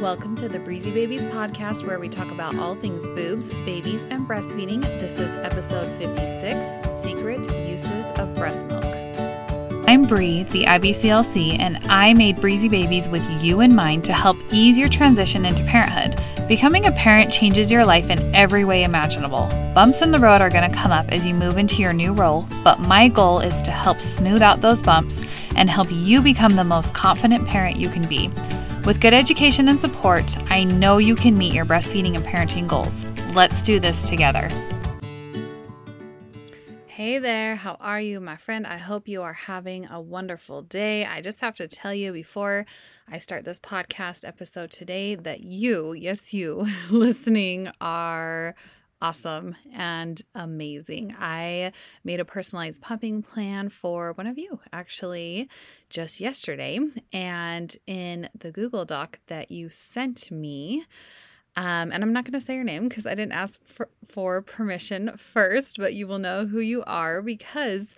Welcome to the Breezy Babies podcast, where we talk about all things boobs, babies, and breastfeeding. This is episode 56 Secret Uses of Breast Milk. I'm Bree, the IBCLC, and I made Breezy Babies with you in mind to help ease your transition into parenthood. Becoming a parent changes your life in every way imaginable. Bumps in the road are going to come up as you move into your new role, but my goal is to help smooth out those bumps and help you become the most confident parent you can be. With good education and support, I know you can meet your breastfeeding and parenting goals. Let's do this together. Hey there, how are you, my friend? I hope you are having a wonderful day. I just have to tell you before I start this podcast episode today that you, yes, you listening, are awesome and amazing. I made a personalized pumping plan for one of you actually just yesterday. And in the Google Doc that you sent me, um, and I'm not going to say your name because I didn't ask for, for, permission first, but you will know who you are because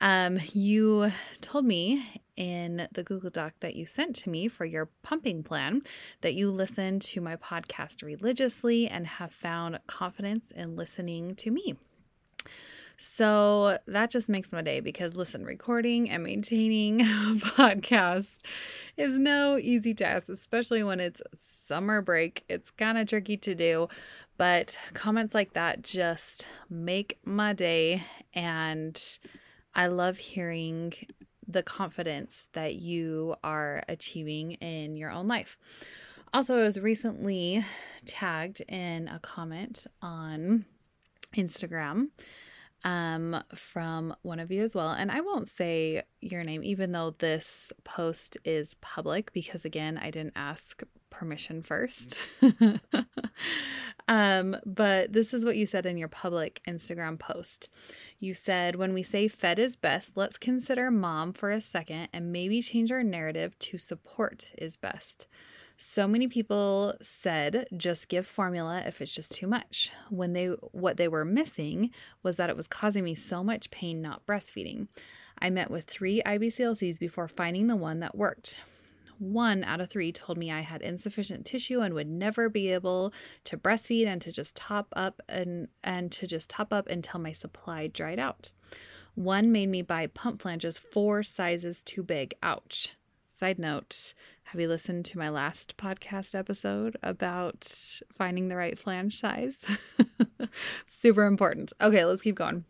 um, you told me in the Google Doc that you sent to me for your pumping plan that you listen to my podcast religiously and have found confidence in listening to me. So that just makes my day because listen, recording and maintaining a podcast is no easy task, especially when it's summer break. It's kind of tricky to do, but comments like that just make my day. And I love hearing the confidence that you are achieving in your own life. Also, I was recently tagged in a comment on Instagram um, from one of you as well. And I won't say your name, even though this post is public, because again, I didn't ask permission first. um, but this is what you said in your public Instagram post. You said, when we say fed is best, let's consider mom for a second and maybe change our narrative to support is best. So many people said just give formula if it's just too much. When they what they were missing was that it was causing me so much pain not breastfeeding. I met with 3 IBCLCs before finding the one that worked. One out of 3 told me I had insufficient tissue and would never be able to breastfeed and to just top up and and to just top up until my supply dried out. One made me buy pump flanges 4 sizes too big. Ouch. Side note, have you listened to my last podcast episode about finding the right flange size? Super important. Okay, let's keep going.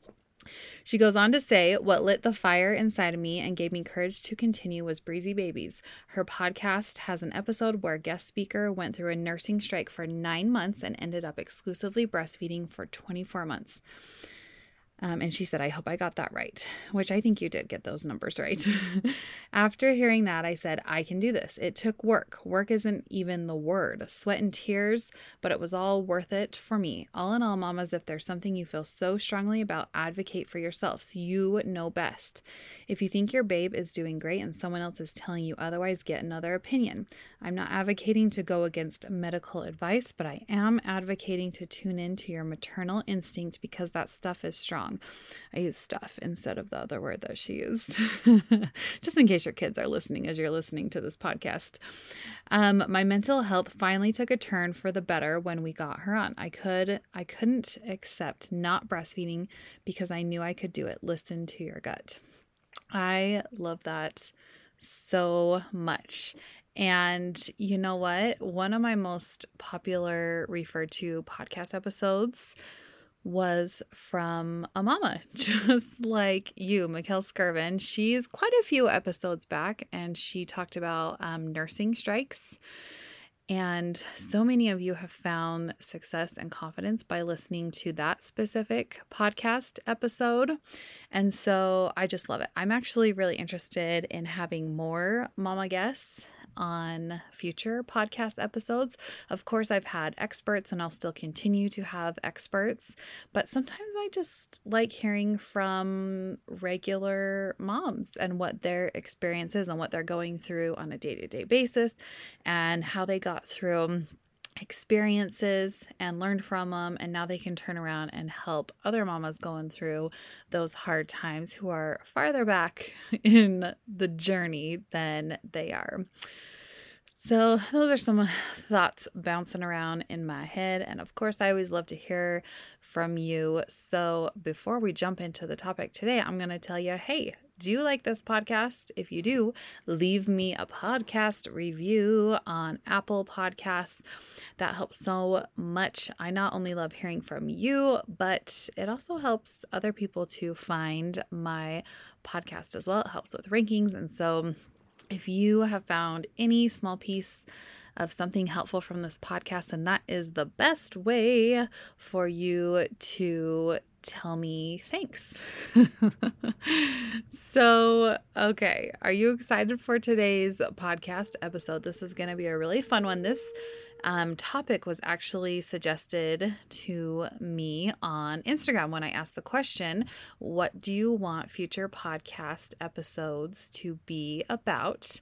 She goes on to say, What lit the fire inside of me and gave me courage to continue was Breezy Babies. Her podcast has an episode where a guest speaker went through a nursing strike for nine months and ended up exclusively breastfeeding for 24 months. Um, and she said, I hope I got that right, which I think you did get those numbers right. After hearing that, I said, I can do this. It took work. Work isn't even the word, sweat and tears, but it was all worth it for me. All in all, mamas, if there's something you feel so strongly about, advocate for yourselves. You know best. If you think your babe is doing great and someone else is telling you otherwise, get another opinion. I'm not advocating to go against medical advice, but I am advocating to tune into your maternal instinct because that stuff is strong. I use stuff instead of the other word that she used, just in case your kids are listening as you're listening to this podcast. Um, my mental health finally took a turn for the better when we got her on. I could I couldn't accept not breastfeeding because I knew I could do it. Listen to your gut. I love that so much. And you know what? One of my most popular referred to podcast episodes was from a mama, just like you, Mikkel Skirvin. She's quite a few episodes back and she talked about um, nursing strikes and so many of you have found success and confidence by listening to that specific podcast episode. And so I just love it. I'm actually really interested in having more mama guests on future podcast episodes. Of course, I've had experts and I'll still continue to have experts, but sometimes I just like hearing from regular moms and what their experience is and what they're going through on a day to day basis and how they got through experiences and learned from them and now they can turn around and help other mamas going through those hard times who are farther back in the journey than they are. So, those are some thoughts bouncing around in my head. And of course, I always love to hear from you. So, before we jump into the topic today, I'm going to tell you hey, do you like this podcast? If you do, leave me a podcast review on Apple Podcasts. That helps so much. I not only love hearing from you, but it also helps other people to find my podcast as well. It helps with rankings. And so, if you have found any small piece of something helpful from this podcast, and that is the best way for you to tell me thanks. so, okay, are you excited for today's podcast episode? This is going to be a really fun one. This um, topic was actually suggested to me on Instagram when I asked the question, What do you want future podcast episodes to be about?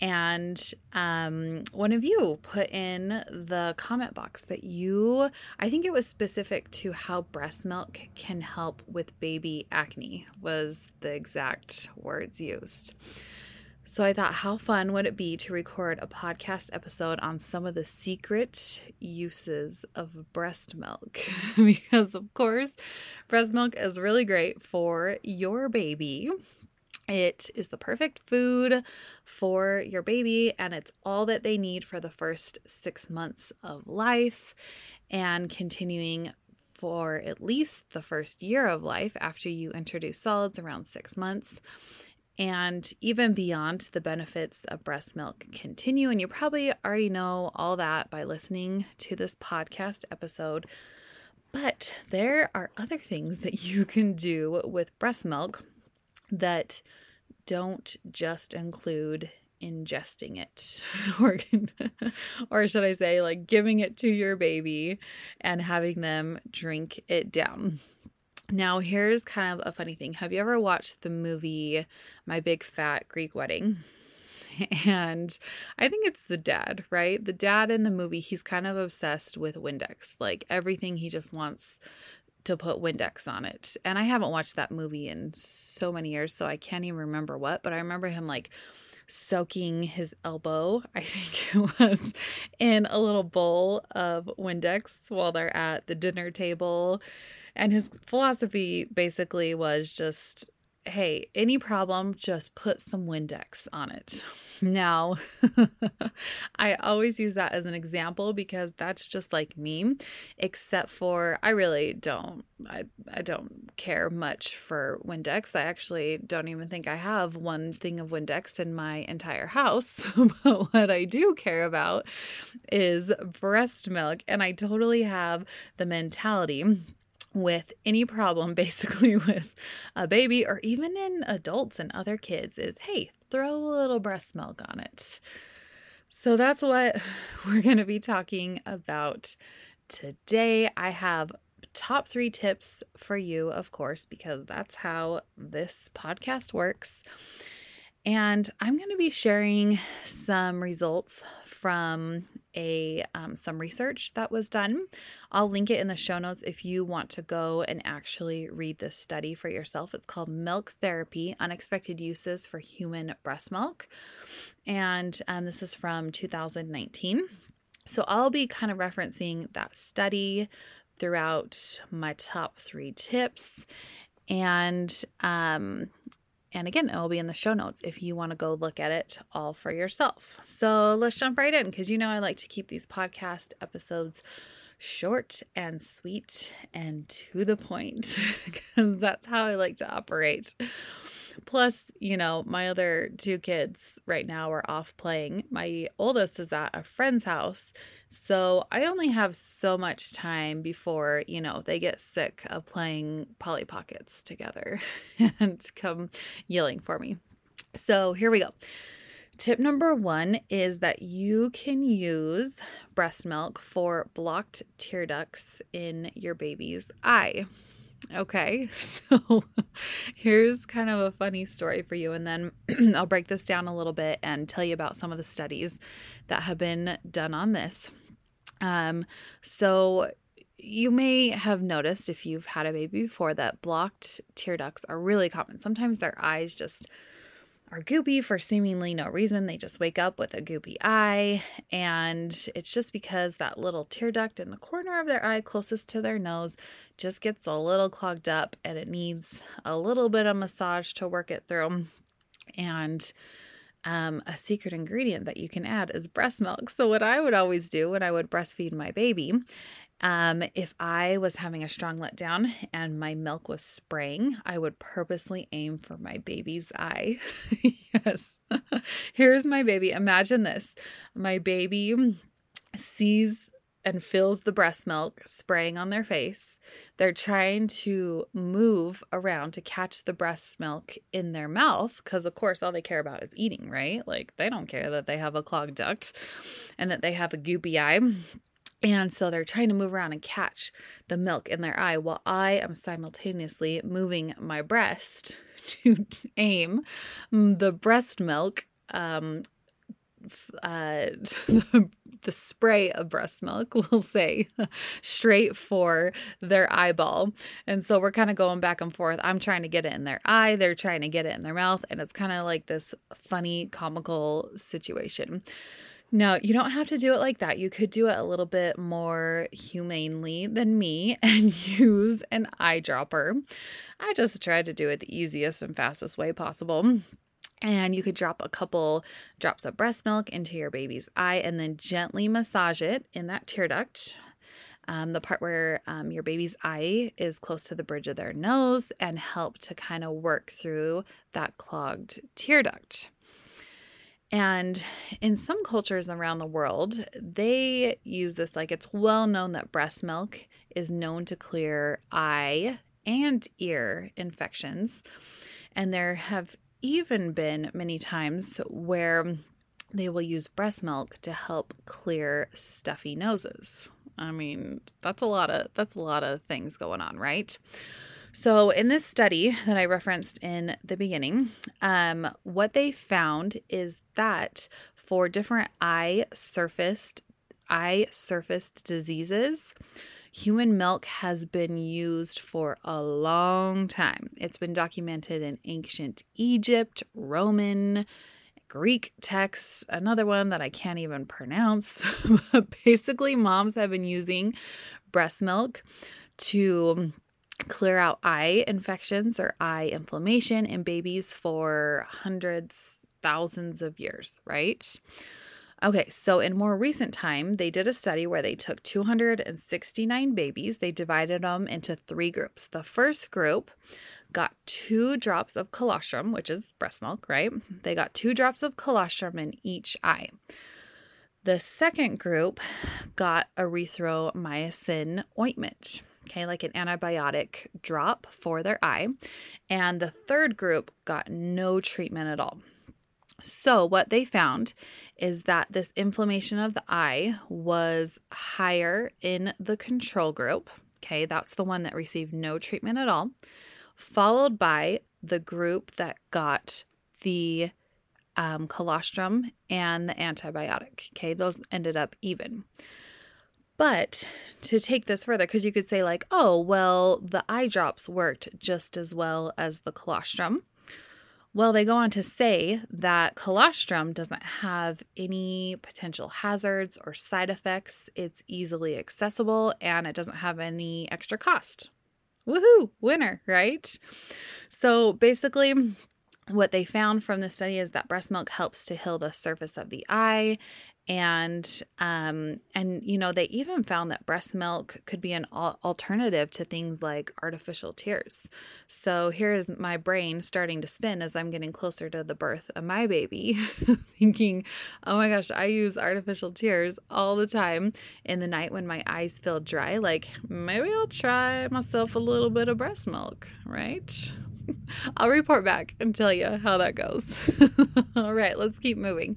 And um, one of you put in the comment box that you, I think it was specific to how breast milk can help with baby acne, was the exact words used. So I thought, how fun would it be to record a podcast episode on some of the secret uses of breast milk? because, of course, breast milk is really great for your baby. It is the perfect food for your baby, and it's all that they need for the first six months of life and continuing for at least the first year of life after you introduce solids around six months and even beyond the benefits of breast milk continue. And you probably already know all that by listening to this podcast episode. But there are other things that you can do with breast milk that don't just include ingesting it or or should I say like giving it to your baby and having them drink it down. Now, here's kind of a funny thing. Have you ever watched the movie My Big Fat Greek Wedding? And I think it's the dad, right? The dad in the movie, he's kind of obsessed with Windex. Like everything, he just wants to put Windex on it. And I haven't watched that movie in so many years, so I can't even remember what, but I remember him like soaking his elbow, I think it was, in a little bowl of Windex while they're at the dinner table. And his philosophy basically was just hey, any problem, just put some Windex on it. Now, I always use that as an example because that's just like me, except for I really don't I, I don't care much for Windex. I actually don't even think I have one thing of Windex in my entire house. but what I do care about is breast milk. And I totally have the mentality with any problem, basically with a baby or even in adults and other kids, is hey, throw a little breast milk on it. So that's what we're going to be talking about today. I have top three tips for you, of course, because that's how this podcast works. And I'm going to be sharing some results from a um, some research that was done. I'll link it in the show notes if you want to go and actually read this study for yourself. It's called Milk Therapy: Unexpected Uses for Human Breast Milk, and um, this is from 2019. So I'll be kind of referencing that study throughout my top three tips, and um, and again, it will be in the show notes if you want to go look at it all for yourself. So let's jump right in because you know I like to keep these podcast episodes short and sweet and to the point because that's how I like to operate. Plus, you know, my other two kids right now are off playing. My oldest is at a friend's house. So I only have so much time before, you know, they get sick of playing Polly Pockets together and come yelling for me. So here we go. Tip number one is that you can use breast milk for blocked tear ducts in your baby's eye. Okay, so here's kind of a funny story for you, and then I'll break this down a little bit and tell you about some of the studies that have been done on this. Um, so you may have noticed if you've had a baby before that blocked tear ducts are really common. Sometimes their eyes just are goopy for seemingly no reason. They just wake up with a goopy eye, and it's just because that little tear duct in the corner of their eye closest to their nose just gets a little clogged up and it needs a little bit of massage to work it through. And um, a secret ingredient that you can add is breast milk. So, what I would always do when I would breastfeed my baby um, if I was having a strong letdown and my milk was spraying, I would purposely aim for my baby's eye. yes. Here's my baby. Imagine this my baby sees and feels the breast milk spraying on their face. They're trying to move around to catch the breast milk in their mouth because, of course, all they care about is eating, right? Like, they don't care that they have a clogged duct and that they have a goopy eye. And so they're trying to move around and catch the milk in their eye while I am simultaneously moving my breast to aim the breast milk, um, uh, the spray of breast milk, we'll say, straight for their eyeball. And so we're kind of going back and forth. I'm trying to get it in their eye, they're trying to get it in their mouth. And it's kind of like this funny, comical situation. No, you don't have to do it like that. You could do it a little bit more humanely than me and use an eyedropper. I just tried to do it the easiest and fastest way possible. And you could drop a couple drops of breast milk into your baby's eye and then gently massage it in that tear duct. Um, the part where um, your baby's eye is close to the bridge of their nose and help to kind of work through that clogged tear duct. And in some cultures around the world, they use this like it's well known that breast milk is known to clear eye and ear infections. And there have even been many times where they will use breast milk to help clear stuffy noses. I mean, that's a lot of that's a lot of things going on, right? So, in this study that I referenced in the beginning, um, what they found is that for different eye surfaced eye surfaced diseases, human milk has been used for a long time. It's been documented in ancient Egypt, Roman, Greek texts, another one that I can't even pronounce. basically, moms have been using breast milk to clear out eye infections or eye inflammation in babies for hundreds, thousands of years, right? Okay, so in more recent time, they did a study where they took 269 babies. They divided them into three groups. The first group got two drops of colostrum, which is breast milk, right? They got two drops of colostrum in each eye. The second group got erythromycin ointment okay, like an antibiotic drop for their eye. And the third group got no treatment at all. So, what they found is that this inflammation of the eye was higher in the control group. Okay, that's the one that received no treatment at all, followed by the group that got the um, colostrum and the antibiotic. Okay, those ended up even. But to take this further, because you could say, like, oh, well, the eye drops worked just as well as the colostrum. Well, they go on to say that colostrum doesn't have any potential hazards or side effects. It's easily accessible and it doesn't have any extra cost. Woohoo, winner, right? So basically, what they found from the study is that breast milk helps to heal the surface of the eye and um and you know they even found that breast milk could be an alternative to things like artificial tears. So here's my brain starting to spin as i'm getting closer to the birth of my baby thinking oh my gosh i use artificial tears all the time. In the night when my eyes feel dry like maybe i'll try myself a little bit of breast milk right I'll report back and tell you how that goes. All right, let's keep moving.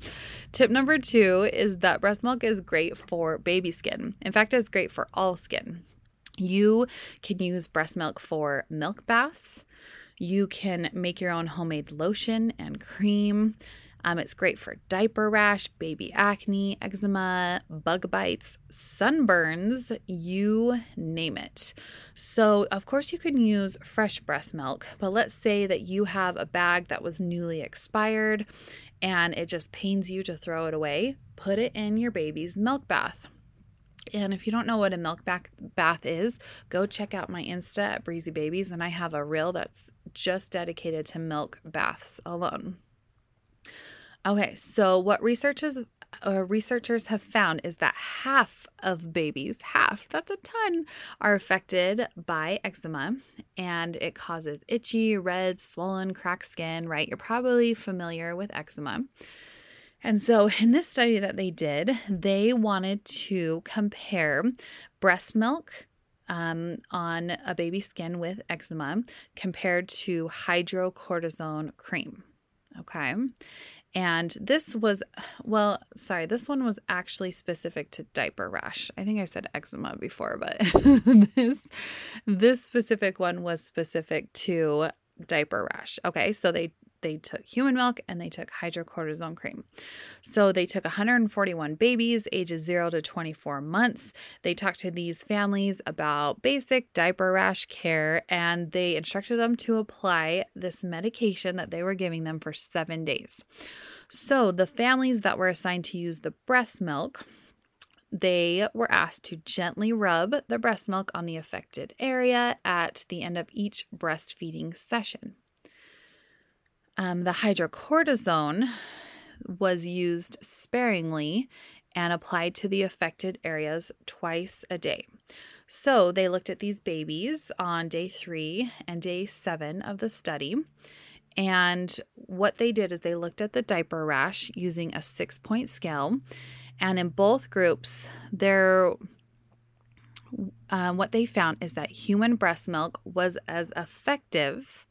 Tip number two is that breast milk is great for baby skin. In fact, it's great for all skin. You can use breast milk for milk baths. You can make your own homemade lotion and cream. Um, it's great for diaper rash, baby acne, eczema, bug bites, sunburns, you name it. So, of course, you can use fresh breast milk, but let's say that you have a bag that was newly expired and it just pains you to throw it away. Put it in your baby's milk bath. And if you don't know what a milk bath is, go check out my Insta at Breezy Babies, and I have a reel that's just dedicated to milk baths alone. Okay, so what researchers uh, researchers have found is that half of babies, half, that's a ton, are affected by eczema and it causes itchy, red, swollen, cracked skin, right? You're probably familiar with eczema. And so, in this study that they did, they wanted to compare breast milk um, on a baby's skin with eczema compared to hydrocortisone cream. Okay. And this was, well, sorry, this one was actually specific to diaper rash. I think I said eczema before, but this this specific one was specific to diaper rash. Okay, so they they took human milk and they took hydrocortisone cream. So they took 141 babies ages 0 to 24 months. They talked to these families about basic diaper rash care and they instructed them to apply this medication that they were giving them for 7 days. So the families that were assigned to use the breast milk they were asked to gently rub the breast milk on the affected area at the end of each breastfeeding session. Um, the hydrocortisone was used sparingly and applied to the affected areas twice a day. So they looked at these babies on day three and day seven of the study. And what they did is they looked at the diaper rash using a six point scale. And in both groups, there uh, what they found is that human breast milk was as effective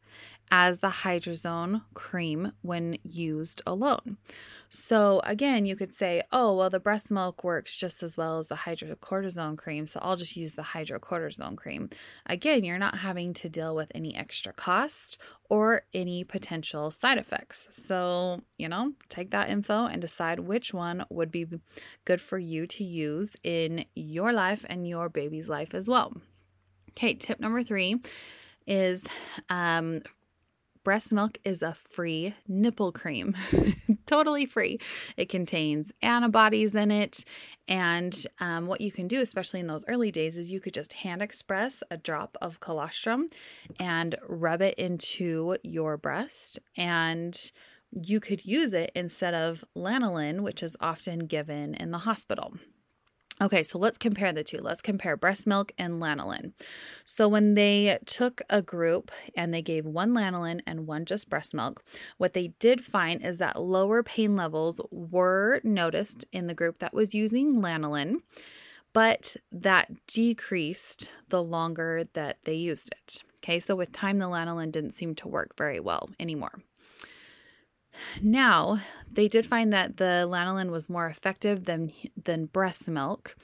as the hydrozone cream when used alone. So, again, you could say, oh, well, the breast milk works just as well as the hydrocortisone cream, so I'll just use the hydrocortisone cream. Again, you're not having to deal with any extra cost or any potential side effects. So, you know, take that info and decide which one would be good for you to use in your life and your baby's life as well. Okay, tip number three is um, breast milk is a free nipple cream. totally free. It contains antibodies in it. And um, what you can do, especially in those early days, is you could just hand express a drop of colostrum and rub it into your breast. And you could use it instead of lanolin, which is often given in the hospital. Okay, so let's compare the two. Let's compare breast milk and lanolin. So, when they took a group and they gave one lanolin and one just breast milk, what they did find is that lower pain levels were noticed in the group that was using lanolin, but that decreased the longer that they used it. Okay, so with time, the lanolin didn't seem to work very well anymore. Now, they did find that the lanolin was more effective than, than breast milk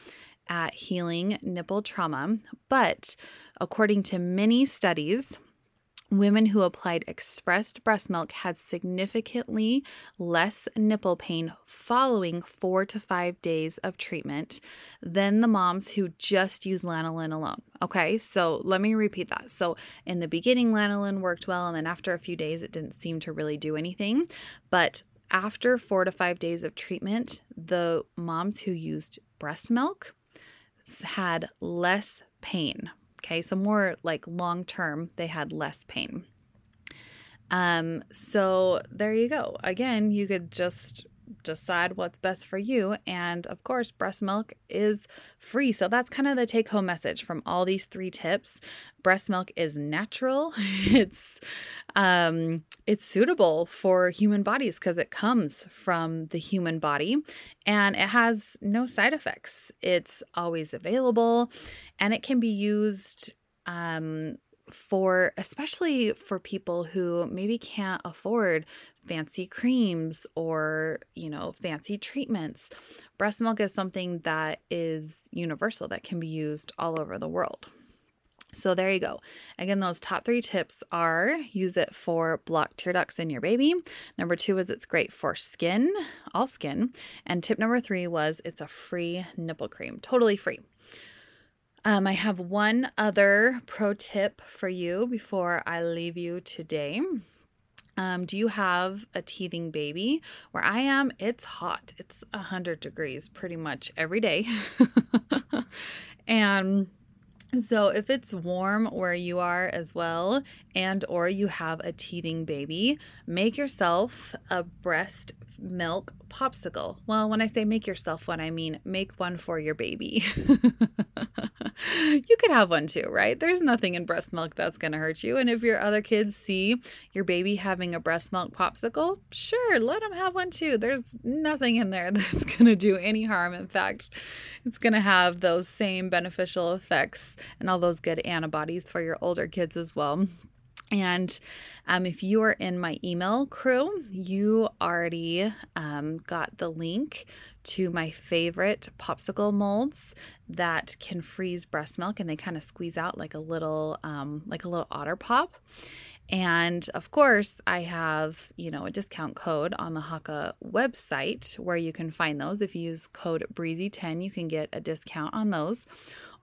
at healing nipple trauma, but according to many studies, Women who applied expressed breast milk had significantly less nipple pain following four to five days of treatment than the moms who just used lanolin alone. Okay, so let me repeat that. So, in the beginning, lanolin worked well, and then after a few days, it didn't seem to really do anything. But after four to five days of treatment, the moms who used breast milk had less pain Okay, so more like long term, they had less pain. Um, so there you go. Again, you could just decide what's best for you. And of course, breast milk is free. So that's kind of the take home message from all these three tips. Breast milk is natural. it's um it's suitable for human bodies because it comes from the human body and it has no side effects. It's always available and it can be used um for especially for people who maybe can't afford fancy creams or, you know, fancy treatments. Breast milk is something that is universal that can be used all over the world. So there you go. Again, those top three tips are use it for block tear ducts in your baby. Number two is it's great for skin, all skin. And tip number three was it's a free nipple cream, totally free. Um, I have one other pro tip for you before I leave you today. Um, do you have a teething baby? Where I am, it's hot. It's 100 degrees pretty much every day. and so if it's warm where you are as well and or you have a teething baby, make yourself a breast milk popsicle. Well, when I say make yourself one, I mean make one for your baby. you could have one too, right? There's nothing in breast milk that's going to hurt you. And if your other kids see your baby having a breast milk popsicle, sure, let them have one too. There's nothing in there that's going to do any harm. In fact, it's going to have those same beneficial effects and all those good antibodies for your older kids as well. And um, if you are in my email crew, you already um, got the link to my favorite popsicle molds that can freeze breast milk, and they kind of squeeze out like a little, um, like a little otter pop. And of course, I have, you know, a discount code on the Haakaa website where you can find those. If you use code Breezy10, you can get a discount on those.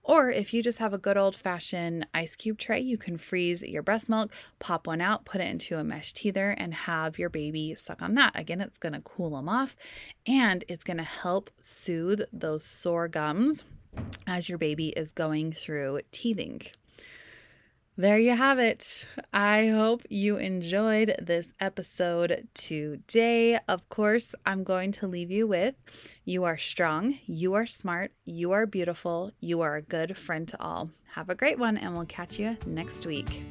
Or if you just have a good old fashioned ice cube tray, you can freeze your breast milk, pop one out, put it into a mesh teether, and have your baby suck on that. Again, it's to cool them off and it's to help soothe those sore gums as your baby is going through teething there you have it. I hope you enjoyed this episode today. Of course, I'm going to leave you with you are strong, you are smart, you are beautiful, you are a good friend to all. Have a great one, and we'll catch you next week.